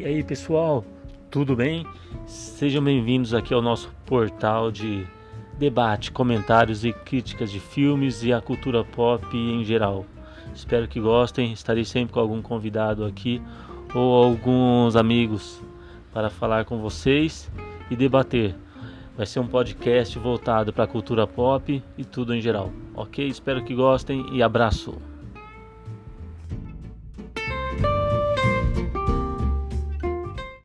E aí pessoal, tudo bem? Sejam bem-vindos aqui ao nosso portal de debate, comentários e críticas de filmes e a cultura pop em geral. Espero que gostem, estarei sempre com algum convidado aqui ou alguns amigos para falar com vocês e debater. Vai ser um podcast voltado para a cultura pop e tudo em geral. Ok? Espero que gostem e abraço!